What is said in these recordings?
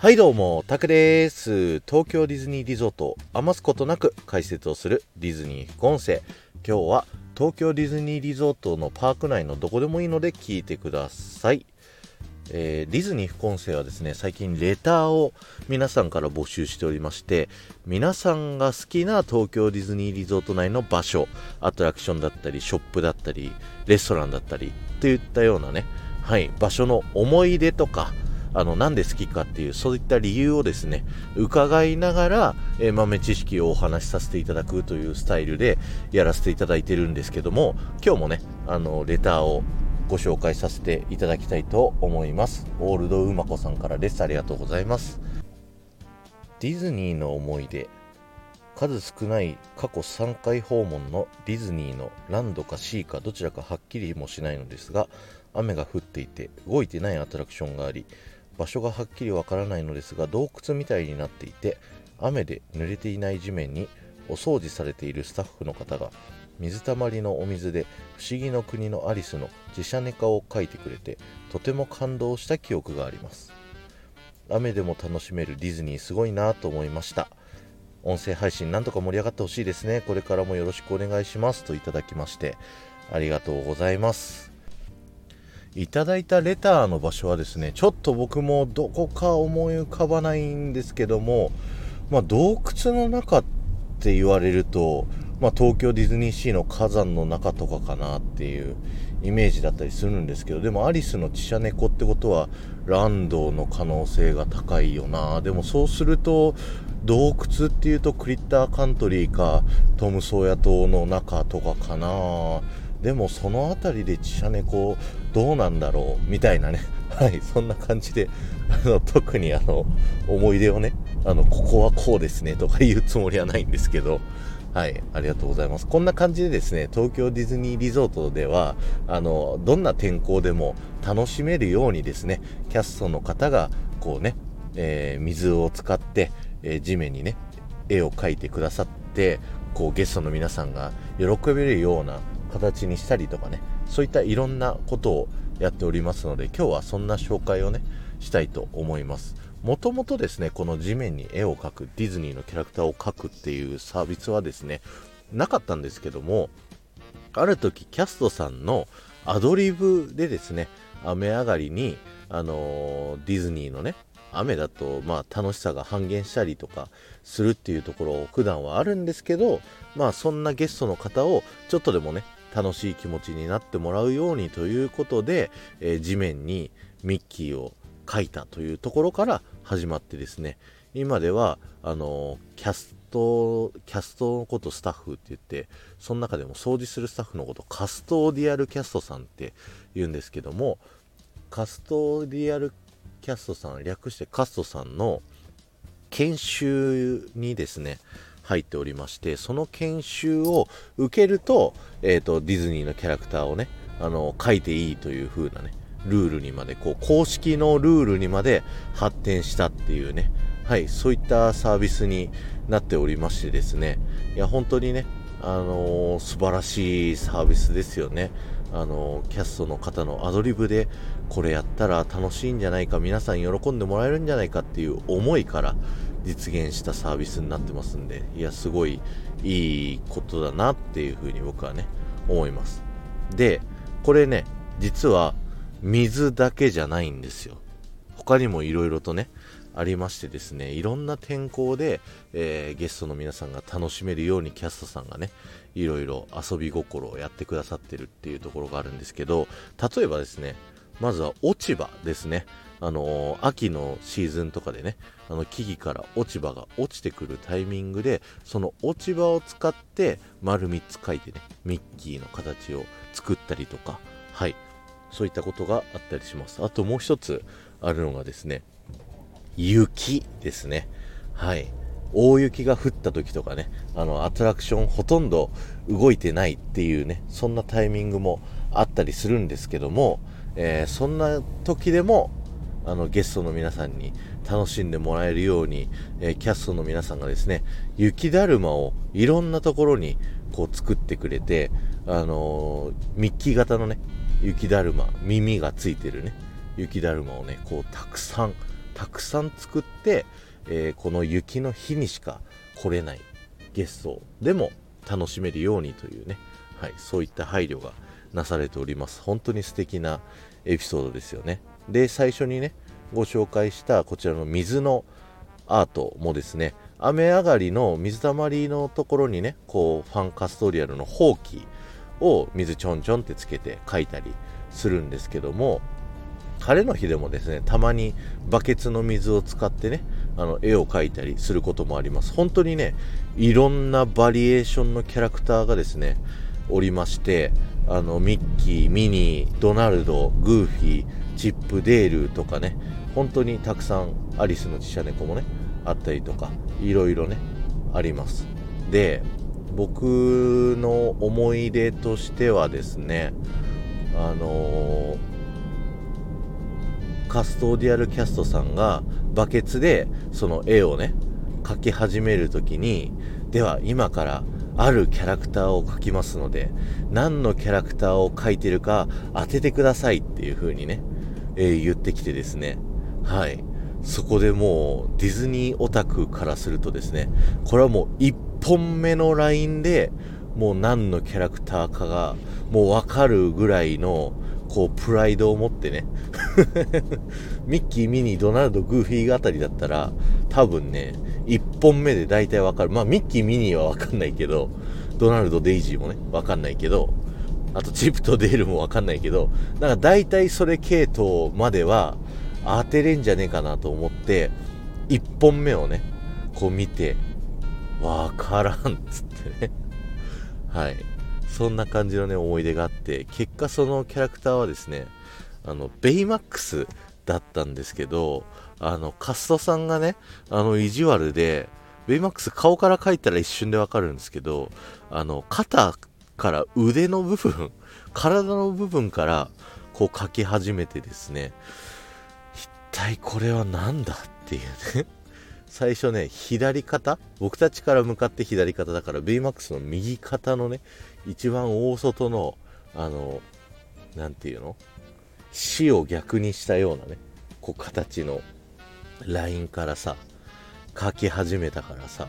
はいどうも、タクです。東京ディズニーリゾートを余すことなく解説をするディズニー副音声。今日は東京ディズニーリゾートのパーク内のどこでもいいので聞いてください。えー、ディズニー副音声はですね、最近レターを皆さんから募集しておりまして、皆さんが好きな東京ディズニーリゾート内の場所、アトラクションだったり、ショップだったり、レストランだったり、といったようなね、はい、場所の思い出とか、あの、なんで好きかっていう、そういった理由をですね、伺いながら、えー、豆知識をお話しさせていただくというスタイルでやらせていただいてるんですけども、今日もね、あの、レターをご紹介させていただきたいと思います。オールドうまこさんからです。ありがとうございます。ディズニーの思い出。数少ない過去3回訪問のディズニーのランドかシーかどちらかはっきりもしないのですが雨が降っていて動いてないアトラクションがあり場所がはっきりわからないのですが洞窟みたいになっていて雨で濡れていない地面にお掃除されているスタッフの方が水たまりのお水で不思議の国のアリスの自社ネカを描いてくれてとても感動した記憶があります。雨でも楽しめるディズニーすごいなと思いました。音声配信なんとか盛り上がってほしいですね。これからもよろしくお願いします。といただきましてありがとうございます。いただいたレターの場所はですねちょっと僕もどこか思い浮かばないんですけども、まあ、洞窟の中って言われると、まあ、東京ディズニーシーの火山の中とかかなっていうイメージだったりするんですけどでもアリスのチシャネコってことはランドの可能性が高いよな。でもそうすると洞窟っていうとクリッターカントリーかトム・ソーヤ島の中とかかな。でもその辺りでチシャネコどうなんだろうみたいなね はいそんな感じであの特にあの思い出をねあのここはこうですねとか言うつもりはないんですけどはい、ありがとうございます。こんな感じでですね、東京ディズニーリゾートでは、あの、どんな天候でも楽しめるようにですね、キャストの方が、こうね、えー、水を使って、えー、地面にね、絵を描いてくださって、こうゲストの皆さんが喜べるような形にしたりとかねそういったいろんなことをやっておりますので今日はそんな紹介をねしたいと思います。もともとですねこの地面に絵を描くディズニーのキャラクターを描くっていうサービスはですねなかったんですけどもある時キャストさんのアドリブでですね雨上がりにあのー、ディズニーのね雨だとまあ楽しさが半減したりとかするっていうところを普段はあるんですけどまあそんなゲストの方をちょっとでもね楽しい気持ちになってもらうようにということで、えー、地面にミッキーを描いたというところから始まってですね。今ではあのキャストキャストのことスタッフって言ってその中でも掃除するスタッフのことカストーディアルキャストさんって言うんですけどもカストーディアルキャストさん略してカストさんの研修にですね入っておりましてその研修を受けると,、えーと、ディズニーのキャラクターをねあの書いていいという風なねルールにまでこう公式のルールにまで発展したっていうねはいそういったサービスになっておりましてですねいや本当にねあのー、素晴らしいサービスですよね。あのキャストの方のアドリブでこれやったら楽しいんじゃないか皆さん喜んでもらえるんじゃないかっていう思いから実現したサービスになってますんでいやすごいいいことだなっていうふうに僕はね思います。でこれね実は水だけじゃないんですよ。他にもいろいろとねありましてですねいろんな天候で、えー、ゲストの皆さんが楽しめるようにキャストさんがねいろいろ遊び心をやってくださってるっていうところがあるんですけど例えばですねまずは落ち葉ですね。あのー、秋のシーズンとかでねあの木々から落ち葉が落ちてくるタイミングでその落ち葉を使って丸3つ書いてねミッキーの形を作ったりとかはい。そういったことがあったりします。あともう一つあるのがですね雪ですね。はい。大雪が降った時とかねあのアトラクションほとんど動いてないっていうねそんなタイミングもあったりするんですけども、えー、そんな時でもあのゲストの皆さんに楽しんでもらえるように、えー、キャストの皆さんがですね雪だるまをいろんなところにこう作ってくれて、あのー、ミッキー型のね雪だるま耳がついてるね雪だるまをねこうたくさんたくさん作って、えー、この雪の日にしか来れないゲストでも楽しめるようにというね、はい、そういった配慮がなされております。本当に素敵なエピソードですよね。で最初にねご紹介したこちらの水のアートもですね雨上がりの水たまりのところにねこうファンカストリアルのほうきを水ちょんちょんってつけて描いたりするんですけども晴れの日でもですねたまにバケツの水を使ってねあの絵を描いたりすることもあります。本当にねいろんなバリエーションのキャラクターがですねおりましてあのミッキーミニードナルドグーフィーチップデールとかね本当にたくさんアリスのちっちゃ猫もねあったりとかいろいろねあります。で僕の思い出としてはですねあのー、カストーディアルキャストさんがバケツでその絵をね描き始める時にでは今からあるキャラクターを描きますので何のキャラクターを描いてるか当ててくださいっていう風にね、えー、言ってきてですね。はい。そこでもうディズニーオタクからするとですねこれはもう1本目のラインでもう何のキャラクターかがもうわかるぐらいのこうプライドを持ってね。ミッキー、ミニー、ドナルド、グーフィーあたりだったら多分ね1本目で大体わかる。まあミッキー、ミニーはわかんないけどドナルド、デイジーもねわかんないけどあとチップとデールもわかんないけどなんか大体それ系統までは当てれんじゃねえかなと思って1本目をねこう見てわからんっつってね。はい。そんな感じのね思い出があって結果そのキャラクターはですねあのベイマックスだったんですけどあのカストさんがねあの意地悪でベイマックス顔から描いたら一瞬でわかるんですけどあの肩から腕の部分体の部分からこう描き始めてですね一体これは何だっていうね。最初ね左肩？僕たちから向かって左肩だから VMAX の右肩のね一番大外のあの何ていうの？死を逆にしたようなねこう形のラインからさ書き始めたからさ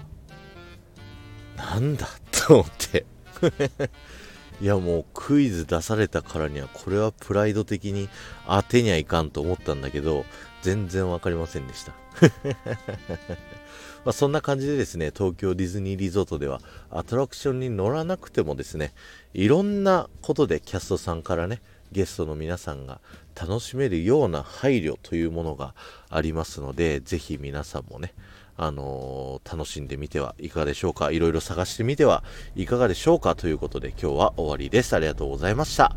なんだと思って。いやもうクイズ出されたからにはこれはプライド的に当てにはいかんと思ったんだけど全然わかりませんでした。まあそんな感じでですね、東京ディズニーリゾートではアトラクションに乗らなくてもですね、いろんなことでキャストさんからね、ゲストの皆さんが楽しめるような配慮というものがありますので、ぜひ皆さんもね、あのー、楽しんでみてはいかがでしょうか？いろいろ探してみてはいかがでしょうか？ということで今日は終わりです。ありがとうございました。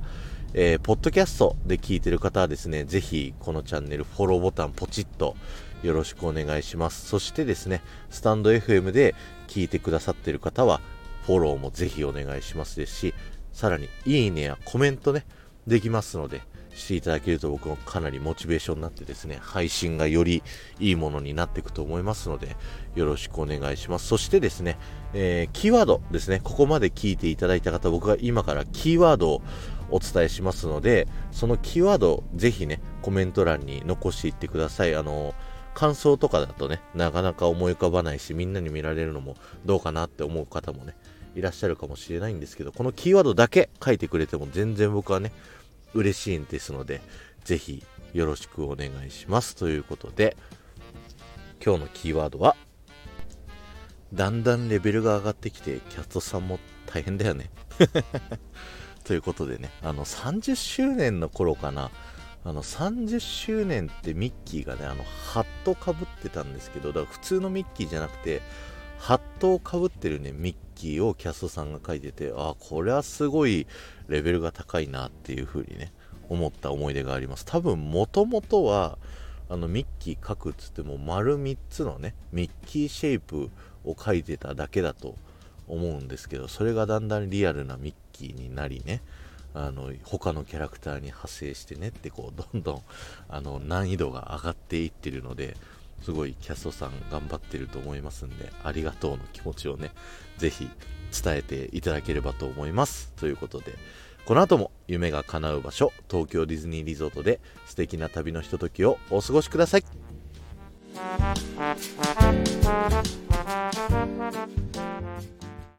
えー、ポッドキャストで聞いてる方はですね、ぜひこのチャンネルフォローボタンポチッとよろしくお願いします。そしてですね、スタンド FM で聞いてくださってる方はフォローもぜひお願いしますですし、さらにいいねやコメントね、できますので、していただけると僕もかなりモチベーションになってですね、配信がよりいいものになっていくと思いますので、よろしくお願いします。そしてですね、えー、キーワードですね、ここまで聞いていただいた方、僕が今からキーワードをお伝えしますので、そのキーワードぜひね、コメント欄に残していってください。あの、感想とかだとね、なかなか思い浮かばないし、みんなに見られるのもどうかなって思う方もね、いらっしゃるかもしれないんですけど、このキーワードだけ書いてくれても全然僕はね、嬉しいんですので、ぜひよろしくお願いします。ということで、今日のキーワードは、だんだんレベルが上がってきて、キャットさんも大変だよね。ということでね、あの30周年の頃かな、あの30周年ってミッキーがね、あのハットかぶってたんですけど、だから普通のミッキーじゃなくて、ハットをかぶってるね、ミッキーをキャストさんが書いてて、ああ、これはすごいレベルが高いなっていう風にね、思った思い出があります。多分、もともとは、あのミッキー書くっつっても丸3つのね、ミッキーシェイプを書いてただけだと思うんですけど、それがだんだんリアルなミッキーになりねあの他のキャラクターに派生してねってこうどんどんあの難易度が上がっていってるのですごいキャストさん頑張ってると思いますんで、ありがとうの気持ちをね、ぜひ伝えていただければと思います。ということで、この後も夢が叶う場所、東京ディズニーリゾートで素敵な旅のひとときをお過ごしください。